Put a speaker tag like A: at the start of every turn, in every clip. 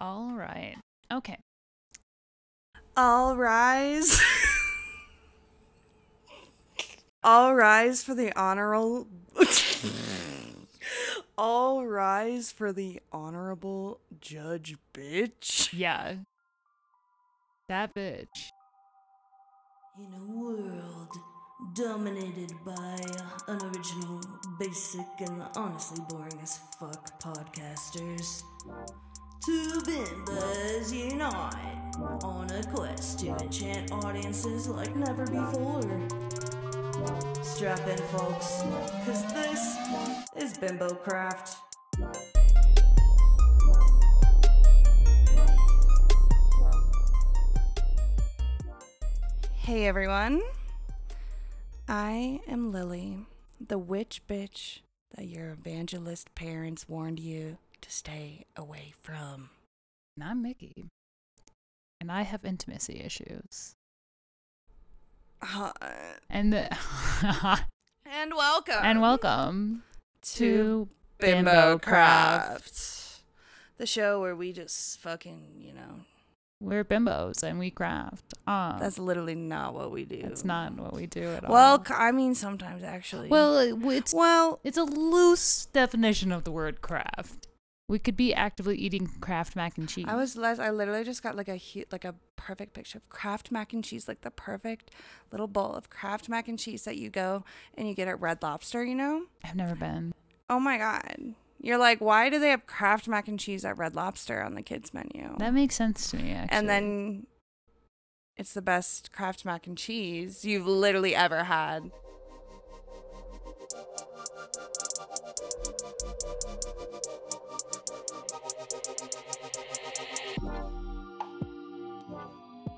A: All right. Okay.
B: All rise. All rise for the honorable. All rise for the honorable judge, bitch.
A: Yeah. That bitch.
C: In a world dominated by unoriginal, basic, and honestly boring as fuck podcasters, two bimbas unite on a quest to enchant audiences like never before. Strap in, folks, because this is Bimbo Craft.
B: Hey everyone. I am Lily, the witch bitch that your evangelist parents warned you to stay away from.
A: And I'm Mickey. And I have intimacy issues.
B: Uh,
A: And the
B: and welcome.
A: and welcome to
B: Bimbo Craft. The show where we just fucking, you know,
A: We're bimbos and we craft. Um,
B: that's literally not what we do.
A: that's not what we do at all.
B: Well, I mean, sometimes actually.
A: well, it's
B: well,
A: it's a loose definition of the word craft. We could be actively eating Kraft mac and cheese.
B: I was less. I literally just got like a hu- like a perfect picture of Kraft mac and cheese, like the perfect little bowl of Kraft mac and cheese that you go and you get at Red Lobster. You know?
A: I've never been.
B: Oh my god! You're like, why do they have Kraft mac and cheese at Red Lobster on the kids menu?
A: That makes sense to me. Actually.
B: and then it's the best Kraft mac and cheese you've literally ever had.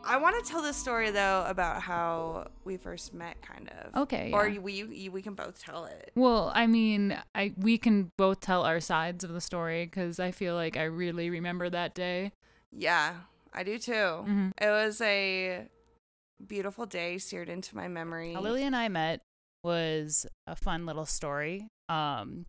B: I want to tell this story though about how we first met, kind of.
A: Okay,
B: Or
A: yeah.
B: we you, we can both tell it.
A: Well, I mean, I we can both tell our sides of the story because I feel like I really remember that day.
B: Yeah, I do too.
A: Mhm.
B: It was a beautiful day seared into my memory.
A: Lily and I met was a fun little story. Um,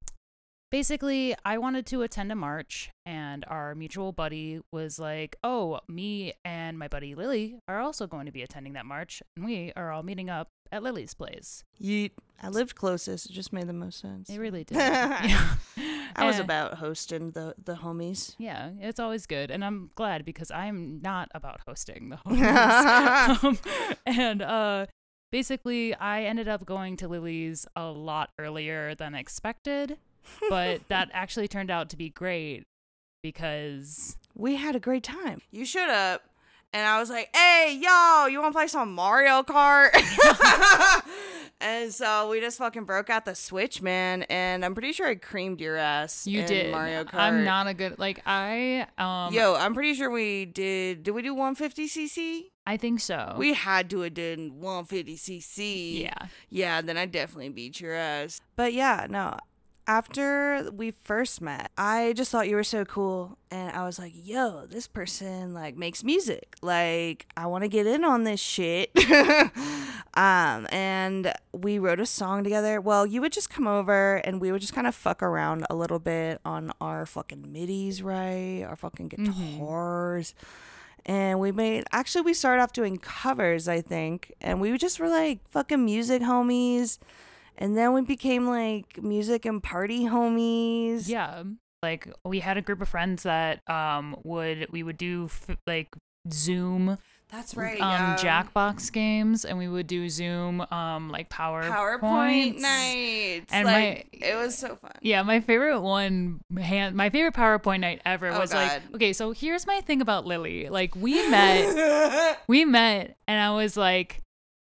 A: basically, I wanted to attend a march, and our mutual buddy was like, "Oh, me and my buddy Lily are also going to be attending that march, and we are all meeting up at Lily's place."
B: Yeet. I lived closest. It just made the most sense.
A: They really did. Yeah.
B: I was
A: And-
B: about hosting the the homies.
A: Yeah, it's always good, and I'm glad because I'm not about hosting the homies. um, and uh, basically, I ended up going to Lily's a lot earlier than expected, but that actually turned out to be great because
B: We had a great time. You should have. and I was like, "Hey, yo, you want to play some Mario Kart?" and so we just fucking broke out the Switch, man. And I'm pretty sure I creamed your ass.
A: you
B: in
A: did
B: Mario Kart.
A: I'm not a good like I um
B: Yo, I'm pretty sure we did. Did we do 150cc?
A: I think so.
B: We had to have done 150cc.
A: yeah.
B: Yeah, then I definitely beat your ass. But yeah, no. After we first met, I just thought you were so cool and I was like, "Yo, this person like makes music. Like, I want to get in on this shit." um, and we wrote a song together. Well, you would just come over and we would just kind of fuck around a little bit on our fucking midis, right? Our fucking guitars and we made actually we started off doing covers i think. And we just were like fucking music homies. And then we became like music and party homies.
A: Yeah. Like we had a group of friends that um would we would do f- like Zoom
B: that's right
A: um
B: yeah.
A: Jackbox games and we would do Zoom um like PowerPoint
B: powerpoint nights
A: And
B: like
A: my-
B: it was so fun
A: Yeah, my favorite one hand my favorite PowerPoint night ever
B: Oh,
A: was like okay, so here's my thing about Lily. Like we met we met and I was like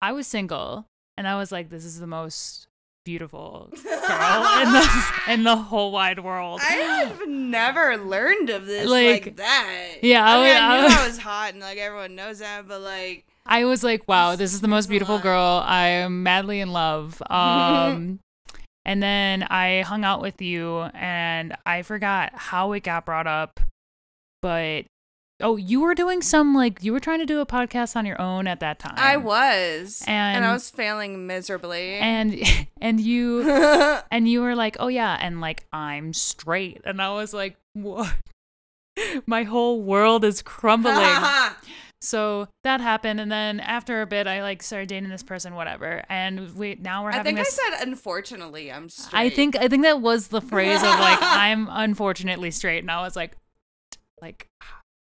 A: I was single and I was like this is the most beautiful girl in the in the whole wide world.
B: I have never learned of this
A: Like,
B: like, that.
A: yeah, I
B: mean,
A: was-
B: I
A: I
B: knew I was hot and like everyone knows that, but like,
A: I was like, wow, this is the most beautiful girl. I am madly in love. Um, and then I hung out with you, and I forgot how it got brought up, but oh, you were doing some like you were trying to do a podcast on your own at that time.
B: I was, and,
A: And-
B: I was failing miserably.
A: and and you and you were like, oh yeah, and like I'm straight, and I was like, what? my whole world is crumbling. so that happened, and then after a bit, I like started dating this person, whatever. And we now we're having.
B: I think
A: this.
B: I said unfortunately I'm straight.
A: I think I think that was the phrase of like I'm unfortunately straight, and I was like, like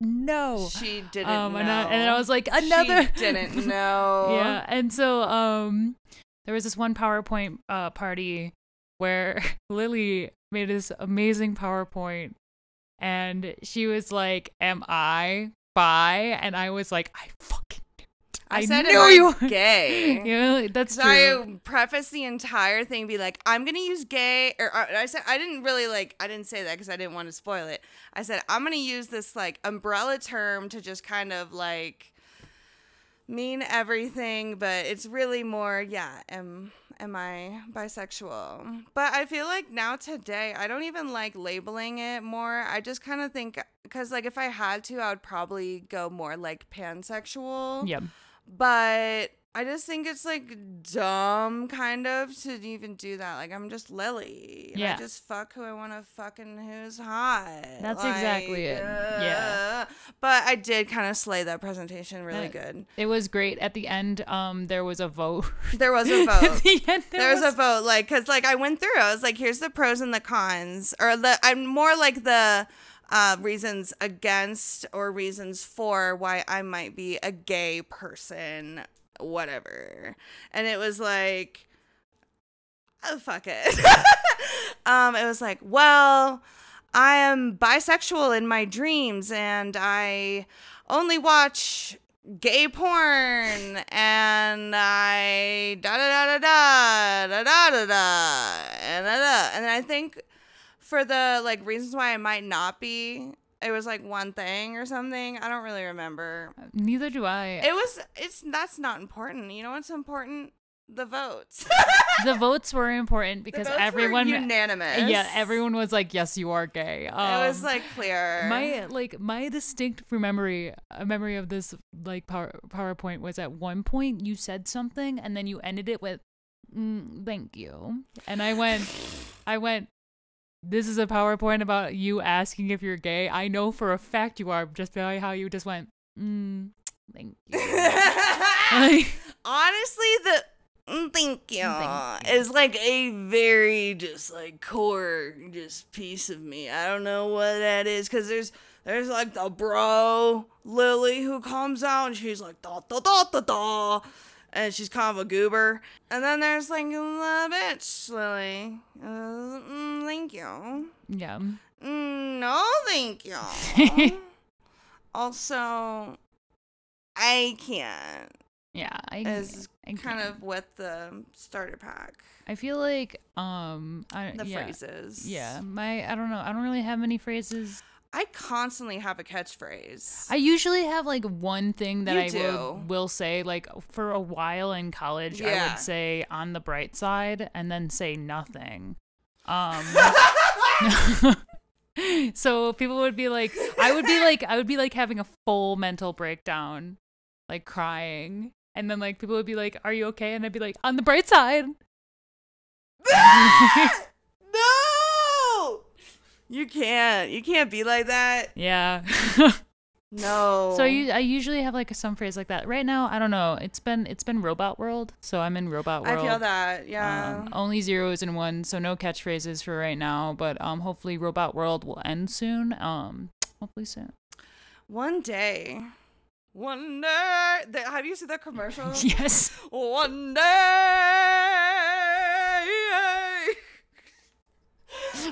A: no.
B: she didn't
A: Um,
B: know.
A: and, I, and then I was like another
B: She didn't know.
A: yeah, and so um, there was this one PowerPoint uh party where Lily made this amazing PowerPoint, and she was like, "Am I bi?" And I was like, "I fucking." It.
B: I said
A: knew
B: am I
A: you
B: gay.
A: yeah, that's
B: So
A: true.
B: I preface the entire thing, be like, I'm gonna use gay, or, or I said I didn't really like, I didn't say that because I didn't want to spoil it. I said I'm gonna use this like umbrella term to just kind of like mean everything, but it's really more, yeah, am am I bisexual? But I feel like now today, I don't even like labeling it more. I just kind of think because like if I had to, I would probably go more like pansexual
A: yeah,
B: but I just think it's like dumb, kind of, to even do that. Like I'm just Lily.
A: Yeah.
B: I just fuck who I want to fuck and who's hot.
A: That's exactly it. Yeah.
B: uh, But I did kind of slay that presentation really
A: Uh,
B: good.
A: it was great. At the end, um, there was a vote.
B: There was a vote.
A: the end,
B: There was a vote, like, cause like I went through. I was like, here's the pros and the cons, or the I'm more like the uh, reasons against or reasons for why I might be a gay person, whatever. And it was like, oh fuck it. um, it was like, well, I am bisexual in my dreams, and I only watch gay porn and I da da da da da da da da da and da da and I think for the like reasons why I might not be it was like one thing or something. I don't really remember.
A: Neither do I.
B: it was it's that's not important. You know what's important? The votes.
A: The votes were important because everyone
B: unanimous.
A: Yeah, everyone was like, "Yes, you are gay."
B: it was
A: Um,
B: like clear.
A: my like my distinct memory a memory of this like power, PowerPoint was at one point you said something and then you ended it with mm, "Thank you," and I went, I went. This is a PowerPoint about you asking if you're gay. I know for a fact you are, just by how you just went. Mm, thank you. Like-
B: honestly the mm, thank you
A: Thank you.
B: is like a very just like core just piece of me i don't know what that is because there's there's like the bro lily who comes out and she's like da da da da da and she's kind of a goober and then there's like the bitch lily uh, mm, thank you
A: yeah.
B: Mm, no, thank you. also, I can't.
A: Yeah, I
B: Is
A: I
B: kind of with the starter pack,
A: I feel like um I,
B: the
A: yeah,
B: phrases.
A: Yeah, my I don't know. I don't really have many phrases.
B: I constantly have a catchphrase.
A: I usually have like one thing that
B: You
A: I will, will say. Like for a while in college, I would say on the bright side and then say nothing. Um, so people would be like, I would be like, I would be like having a full mental breakdown, like crying, and then like people would be like, "Are you okay?" And I'd be like, "On the bright side."
B: you can't. You can't be like that.
A: Yeah.
B: No.
A: So I usually have like a some phrase like that. Right now, I don't know. It's been it's been Robot World, so I'm in Robot world.
B: I feel that. Yeah.
A: Um, only zeros and ones, so no catchphrases for right now. But um, hopefully Robot World will end soon. Um, hopefully soon.
B: One day. One day. The, have you seen the commercial?
A: yes.
B: One day.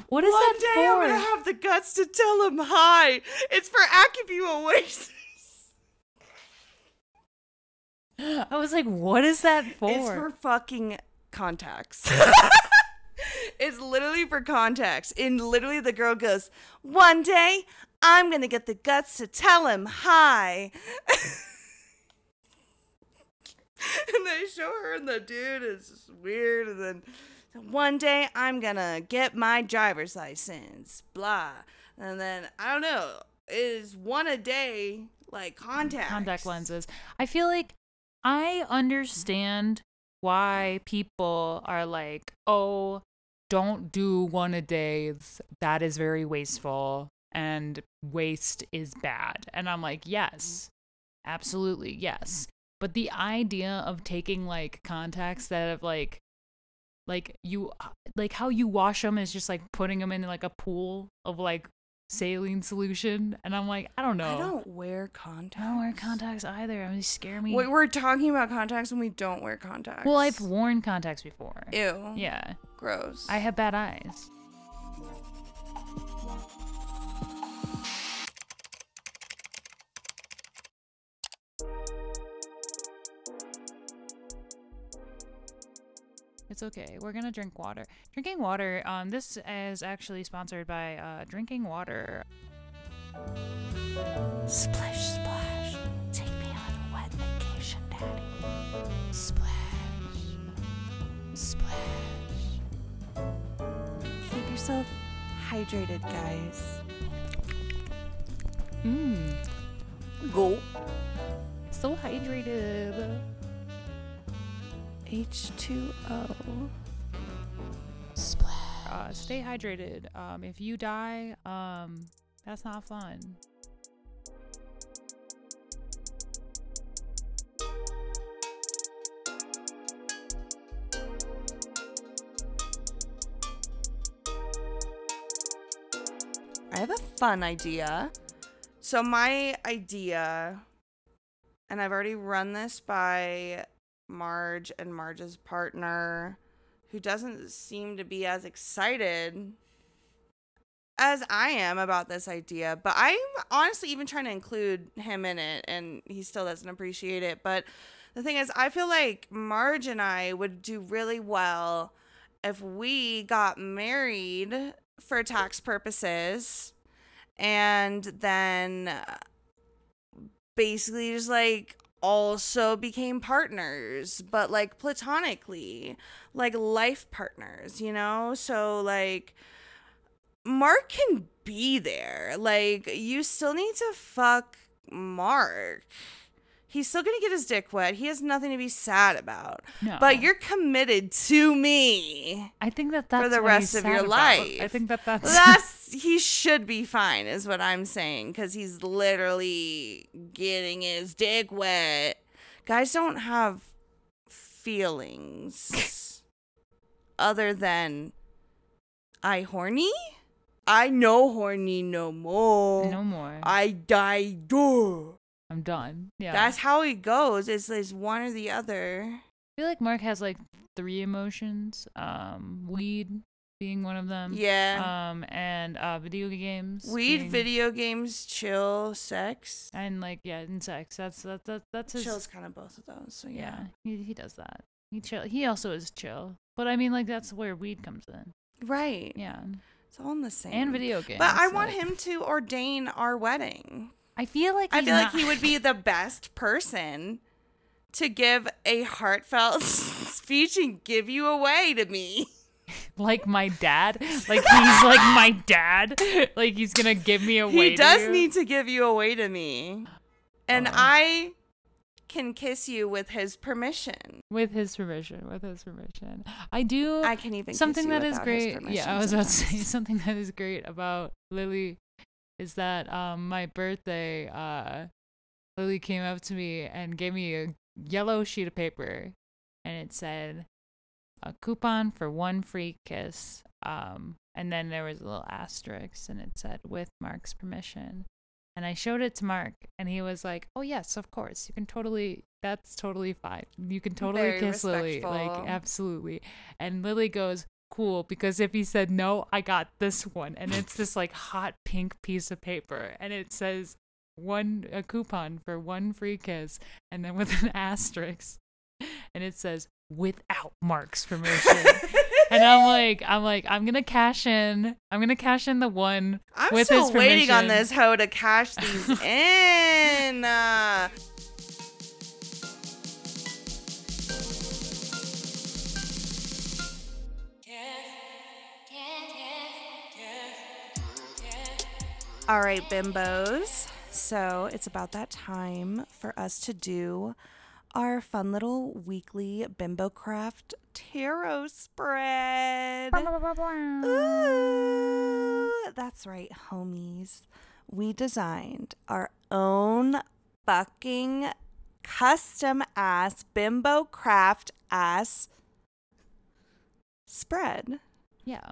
A: What is
B: One
A: that
B: day
A: for?
B: I'm gonna have the guts to tell him hi. It's for Acuvue Oasis.
A: I was like, what is that for?
B: It's for fucking contacts. it's literally for contacts. And literally the girl goes, One day I'm gonna get the guts to tell him hi. and they show her and the dude is just weird and then one day I'm gonna get my driver's license, blah. And then I don't know, is one a day like contacts.
A: contact lenses. I feel like I understand why people are like, oh, don't do one a day. That is very wasteful. And waste is bad. And I'm like, yes, mm-hmm. absolutely, yes. But the idea of taking like contacts that have like, like you, like how you wash them is just like putting them in like a pool of like saline solution. And I'm like, I don't know.
B: I don't wear contacts.
A: I don't wear contacts either. I mean, they scare me.
B: Wait, we're talking about contacts when we don't wear contacts.
A: well, I've worn contacts before.
B: Ew.
A: Yeah.
B: Gross.
A: I have bad eyes. It's okay. We're gonna drink water. Drinking water. Um, this is actually sponsored by uh, Drinking Water.
B: Splish splash. Take me on a wet vacation, Daddy.
A: Splash, splash.
B: Keep yourself hydrated, guys.
A: Mmm,
B: Go.
A: so hydrated.
B: H2O.
A: Splash. Uh, stay hydrated. Um, if you die, um, that's not fun.
B: I have a fun idea. So my idea, and I've already run this by Marge and Marge's partner, who doesn't seem to be as excited as I am about this idea. But I'm honestly even trying to include him in it, and he still doesn't appreciate it. But the thing is, I feel like Marge and I would do really well if we got married for tax purposes and then basically just like also became partners but like platonically like life partners you know? So like mark can be there. Like you still need to fuck mark he's still gonna get his dick wet. He has nothing to be sad about.
A: No.
B: but you're committed to me
A: I think that that's
B: for
A: the
B: rest of your
A: about. I think that that's
B: that's he should be fine is what i'm saying because he's literally getting his dick wet. Guys don't have feelings other than i horny? I no horny no more.
A: No more.
B: i die do
A: I'm done. Yeah.
B: that's how it goes it's, it's one or the other
A: I feel like Mark has like three emotions. Um, weed being one of them.
B: yeah
A: Um, and uh, video games.
B: weed
A: being-
B: video games chill sex
A: And like yeah, and sex. That's that, that that's his.
B: chill's kind of both of those so
A: yeah.
B: yeah.
A: he he does that. He chill. He also is chill. But I mean, like that's where weed comes in.
B: right
A: Yeah.
B: it's all in the same
A: And video games.
B: but i want him to ordain our wedding
A: I feel like
B: i feel like he would be the best person to give a heartfelt speech and give you away to me
A: like my dad. Like he's like my dad. Like he's gonna give me away.
B: he does need to give you away to me and
A: Uh.
B: i can kiss you with his permission
A: with his permission. With his permission, I do.
B: i can even kiss
A: something
B: you
A: that is great. Yeah, I was about to say something that is great about Lily is that um my birthday uh Lily came up to me and gave me a yellow sheet of paper and it said a coupon for one free kiss. Um and then there was a little asterisk and it said with Mark's permission. And I showed it to Mark and he was like oh yes of course. You can totally that's totally fine. You can totally
B: Very
A: kiss Lily. Like absolutely. And Lily goes cool because if he said no I got this one and it's this like hot pink piece of paper and it says one a coupon for one free kiss and then with an asterisk and it says without Mark's permission. and I'm like, I'm like, I'm gonna cash in. I'm gonna cash in the one
B: I'm
A: with
B: still
A: his
B: waiting on this hoe to cash these in. Uh, All right, bimbos. So it's about that time for us to do our fun little weekly Bimbo Craft tarot spread. Ooh, that's right, homies. we designed our own fucking custom ass bimbo craft ass spread,
A: Yeah.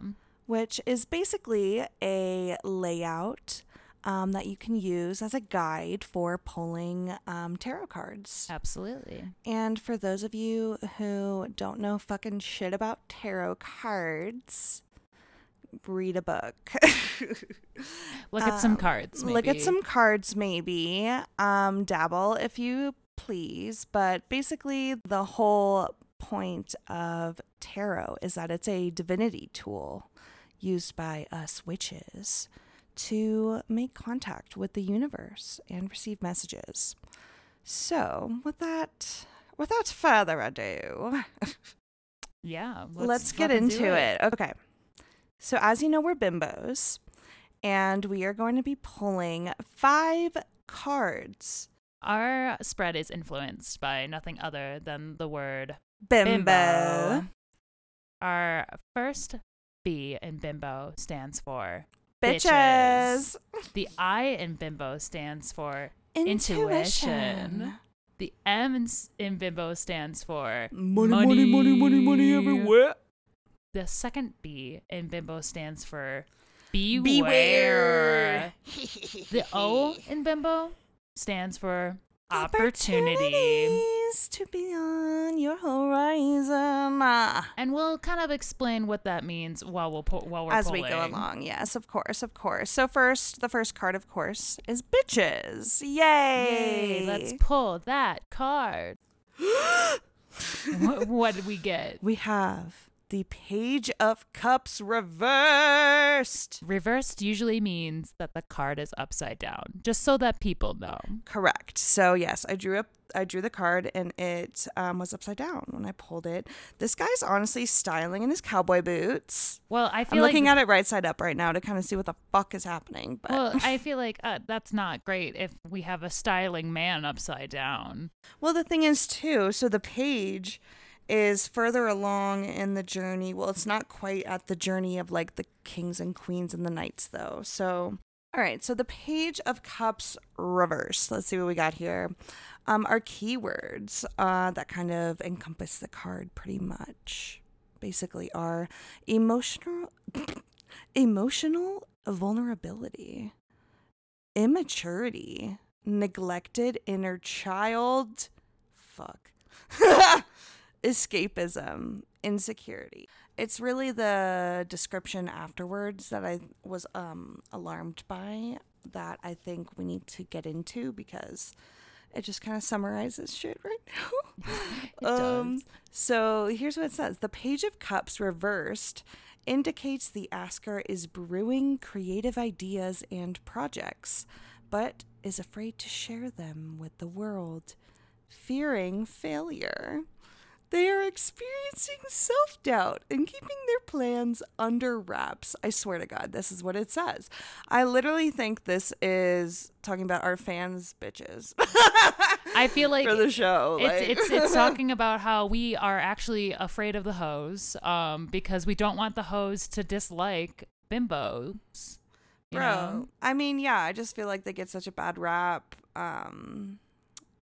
B: which is basically a layout um, that you can use as a guide for pulling um, tarot cards.
A: Absolutely.
B: And for those of you who don't know fucking shit about tarot cards, read a book.
A: Look at some
B: Um,
A: cards.
B: Look at some cards, maybe. Um, dabble if you please. But basically, the whole point of tarot is that it's a divinity tool used by us witches to make contact with the universe and receive messages. So, with that, without further ado,
A: Yeah.
B: let's, get
A: fucking do
B: into it. Okay. So, as you know, we're bimbos, and we are going to be pulling five cards.
A: Our spread is influenced by nothing other than the word
B: Bimbo.
A: bimbo. Our first B in bimbo stands for
B: Bitches.
A: The I in bimbo stands for
B: Intuition.
A: Intuition. the M in, in bimbo stands for
B: Money, money, money, money, money everywhere.
A: The second B in bimbo stands for
B: Beware.
A: beware. The O in bimbo stands for opportunity.
B: Opportunities to be on your horizon. Ah.
A: And we'll kind of explain what that means while we'll pu- while we're
B: As we go along, yes, of course, of course. So first, the first card, of course, is bitches. Yay!
A: Yay, let's pull that card. what, what did we get?
B: we have the Page of Cups reversed.
A: Reversed usually means that the card is upside down, just so that people know.
B: Correct. So yes, I drew up. I drew the card, and it um, was upside down when I pulled it. This guy's honestly styling in his cowboy boots.
A: Well, I
B: I'm
A: feel
B: looking at it right side up right now to kind of see what the fuck is happening. But
A: well, I feel like uh, that's not great if we have a styling man upside down.
B: Well, the thing is, too, so the page is further along in the journey. Well, it's not quite at the journey of like the kings and queens and the knights, though. So, all right, so the page of cups reverse. Let's see what we got here. Um, are keywords uh, that kind of encompass the card pretty much. Basically, are emotional, emotional vulnerability, immaturity, neglected inner child, fuck, escapism, insecurity. It's really the description afterwards that I was um, alarmed by that I think we need to get into because it just kind of summarizes shit right now. Um, so here's what it says The Page of Cups reversed indicates the asker is brewing creative ideas and projects, but is afraid to share them with the world, fearing failure. They are experiencing self doubt and keeping their plans under wraps. I swear to God, this is what it says. I literally think this is talking about our fans, bitches.
A: I feel like
B: for the show.
A: it's,
B: like-
A: it's it's talking about how we are actually afraid of the hose, um, because we don't want the hose to dislike bimbos.
B: Bro,
A: know?
B: I mean, yeah, I just feel like they get such a bad rap um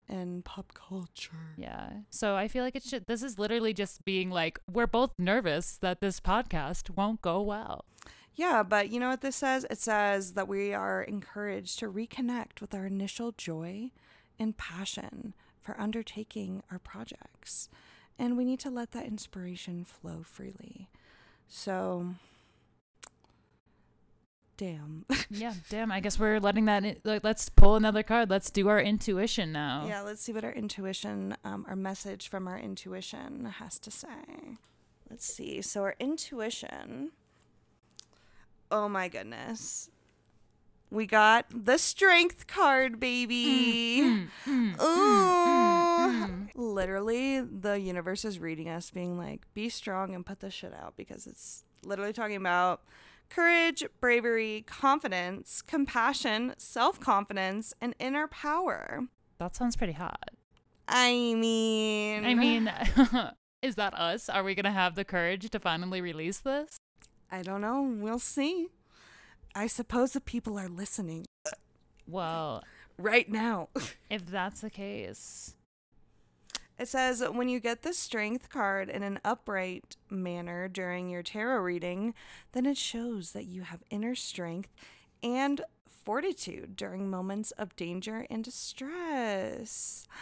B: in pop culture.
A: Yeah. So I feel like it should. This is literally just being like, we're both nervous that this podcast won't go well.
B: Yeah, but you know what this says? It says that we are encouraged to reconnect with our initial joy and passion for undertaking our projects. And we need to let that inspiration flow freely. So, damn.
A: Yeah. Damn. I guess we're letting that. In, like, let's pull another card. Let's do our intuition now.
B: Yeah, let's see what our intuition, um, our message from our intuition has to say. Let's see. So, our intuition. Oh my goodness. We got the strength card, baby.
A: Mm, mm, mm, mm
B: Ooh. Literally, the universe is reading us, being like, be strong and put this shit out because it's literally talking about courage, bravery, confidence, compassion, self confidence, and inner power.
A: That sounds pretty hot.
B: I mean,
A: I mean, is that us? Are we gonna have the courage to finally release this?
B: I don't know. We'll see. I suppose the people are listening.
A: Well,
B: right now.
A: if that's the case,
B: It says when you get the strength card in an upright manner during your tarot reading, then it shows that you have inner strength and fortitude during moments of danger and distress.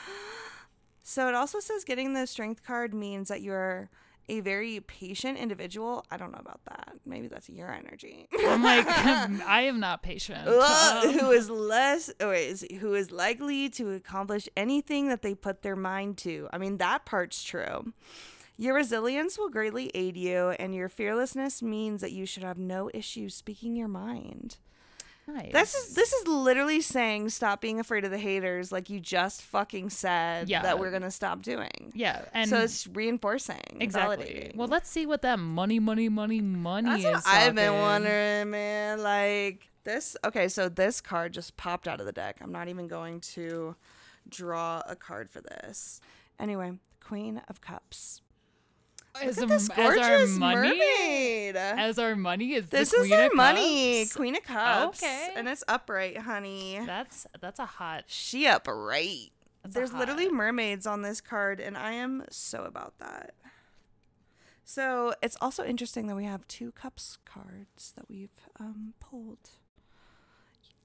B: So it also says getting the strength card means that you're a very patient individual. I don't know about that. Maybe that's your energy.
A: I'm like, I am not patient.
B: Ugh,
A: Um,
B: who is less or is who is likely to accomplish anything that they put their mind to. I mean that part's true. Your resilience will greatly aid you and your fearlessness means that you should have no issue speaking your mind.
A: Nice.
B: This is this is literally saying stop being afraid of the haters like you just fucking said
A: Yeah.
B: that we're to stop doing.
A: yeah, and
B: so it's reinforcing.
A: exactly.
B: validating.
A: Well, let's see what that money, money, money, money
B: That's
A: is.
B: what I've been wondering, man. Like this. Okay, so this card just popped out of the deck. I'm not even going to draw a card for this. Anyway, Queen of Cups.
A: As,
B: Look
A: a-
B: at this
A: as our money,
B: mermaid.
A: as our money is
B: this is our money, Queen of Cups.
A: Okay.
B: and it's upright, honey.
A: That's that's a hot.
B: she upright.
A: That's
B: There's literally mermaids on this card, and I am so about that. So it's also interesting that we have two cups cards that we've um, pulled.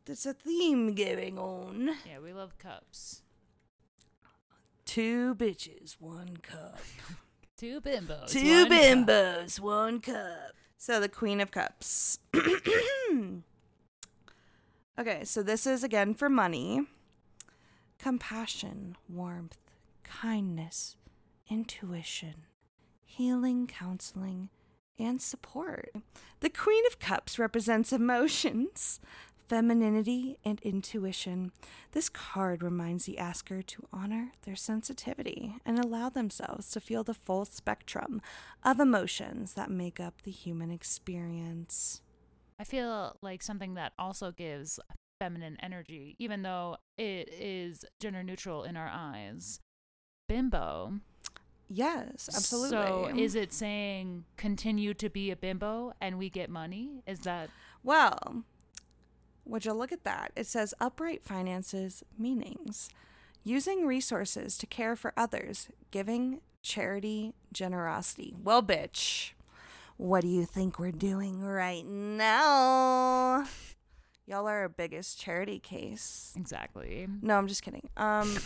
B: There's a theme going on.
A: Yeah, we love cups.
B: Two bitches, one cup.
A: Two bimbos.
B: Two
A: one cup.
B: bimbos, one cup. So the Queen of Cups. okay, so this is again for money. Compassion, warmth, kindness, intuition, healing, counseling, and support. The Queen of Cups represents emotions, femininity, and intuition. This card reminds the asker to honor their sensitivity and allow themselves to feel the full spectrum of emotions that make up the human experience.
A: I feel like something that also gives feminine energy, even though it is gender neutral in our eyes. Bimbo.
B: Yes, absolutely.
A: So is it saying continue to be a bimbo and we get money? Is that
B: Well, would you look at that? It says upright finances meanings. Using resources to care for others, giving, charity, generosity. Well, bitch, what do you think we're doing right now? Y'all are our biggest charity case.
A: exactly?
B: No, I'm just kidding. Um,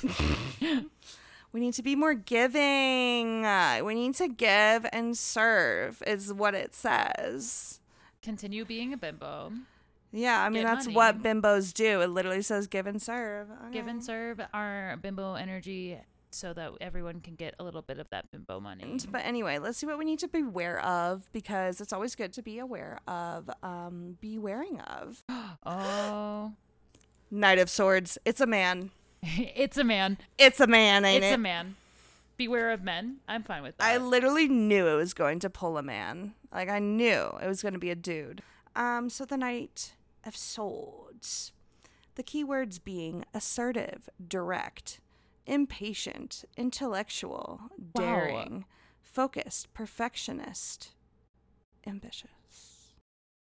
B: we need to be more giving. We need to give and serve, is what it says.
A: Continue being a bimbo.
B: Yeah, I mean that's
A: money.
B: what bimbos do. It literally says give and serve.
A: Give and serve our bimbo energy so that everyone can get a little bit of that bimbo money.
B: But anyway, let's see what we need to be aware of because it's always good to be aware of. Um, be wearing of.
A: Oh,
B: Knight of Swords. It's a man.
A: it's a man.
B: It's a man, ain't
A: It's
B: it?
A: a man. Beware of men. I'm fine with that.
B: I literally knew it was going to pull a man. Like I knew it was going to be a dude. Um, so the Knight of Swords. The keywords being assertive, direct, impatient, intellectual,
A: Wow.
B: daring, focused, perfectionist, ambitious.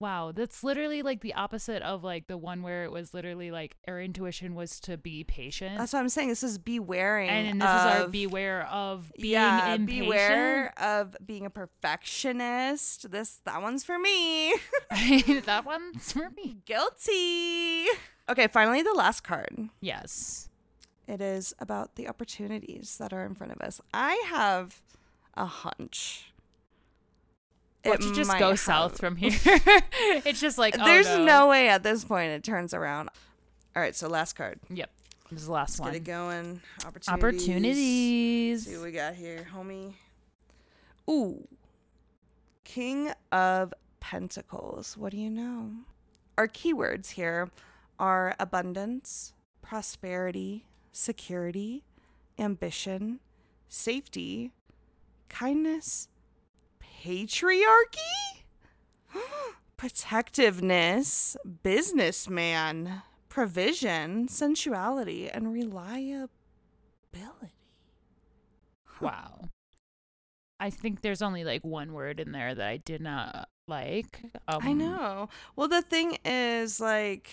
A: Wow, that's literally like the opposite of like the one where it was literally like our intuition was to be patient.
B: That's what I'm saying. This is bewaring.
A: and, and this is our beware of being
B: yeah,
A: impatient.
B: beware of being a perfectionist. This that one's for me.
A: that one's for me.
B: Guilty. Okay, finally the last card.
A: Yes.
B: It is about the opportunities that are in front of us. I have a hunch.
A: Watch it just go
B: have-
A: south from here. it's just like oh,
B: There's
A: no.
B: no. way at this point it turns around. All right, so last card.
A: Yep. This is the last
B: Let's get it going. Opportunities.
A: Opportunities.
B: see what we got here, homie. Ooh. King of Pentacles. What do you know? Our keywords here are abundance, prosperity, security, ambition, safety, kindness, patriarchy, protectiveness, businessman, provision, sensuality, and reliability.
A: Wow. I think there's only like one word in there that I did not like. Um,
B: I know. Well, the thing is, like,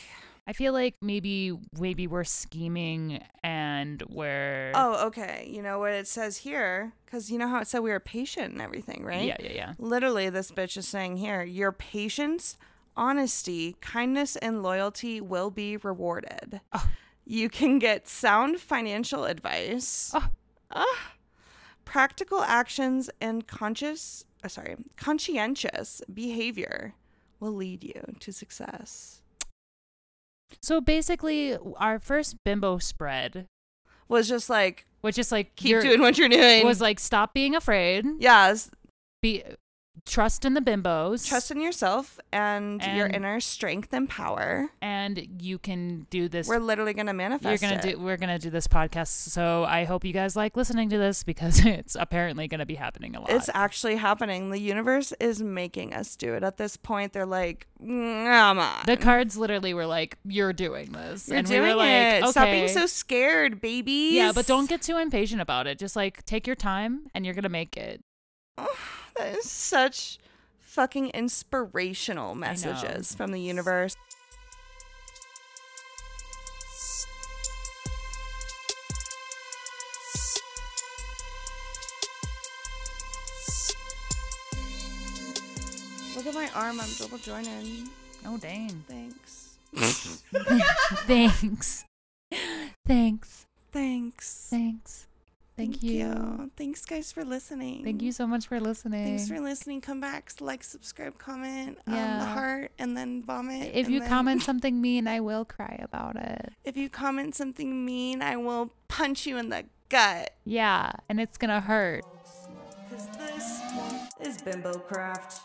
A: I feel like maybe maybe we're scheming and we're
B: Oh, okay. You know what it says here? Because you know how it said we were patient and everything, right?
A: yeah yeah yeah.
B: Literally, this bitch is saying here your patience, honesty, kindness, and loyalty will be rewarded.
A: Oh.
B: You can get sound financial advice,
A: Oh.
B: Ah. practical actions, and conscious, uh, sorry, conscientious behavior will lead you to success.
A: So basically, our first bimbo spread,
B: Was just like
A: which is like
B: keep doing what you're doing.
A: was like stop being afraid,
B: yes,
A: be trust in the bimbos,
B: trust in yourself and, your inner strength and power.
A: and you can do this.
B: We're literally gonna manifest you're
A: gonna
B: it.
A: do. We're gonna do this podcast. So I hope you guys like listening to this because it's apparently gonna be happening a lot.
B: It's actually happening. The universe is making us do it. At this point, they're like, "Come on,
A: the cards literally were like, "You're doing this,"
B: you're
A: and
B: doing
A: we were like,
B: it.
A: "Okay."
B: Stop being so scared, babies."
A: yeah, but don't get too impatient about it. Just like take your time, and you're gonna make it.
B: That is such fucking inspirational messages from the universe. Look at my arm. I'm double jointed.
A: Oh dang!
B: Thanks.
A: Thanks. Thanks.
B: Thanks.
A: Thanks. Thank, you.
B: Thanks, guys, for listening.
A: Thank you so much for listening.
B: Thanks for listening. Come back, like, subscribe, comment, um, the heart, and then vomit.
A: if you
B: then-
A: comment something mean, I will cry about it.
B: if you comment something mean, I will punch you in the gut.
A: Yeah, and it's gonna hurt.
C: Cause this is Bimbo Craft.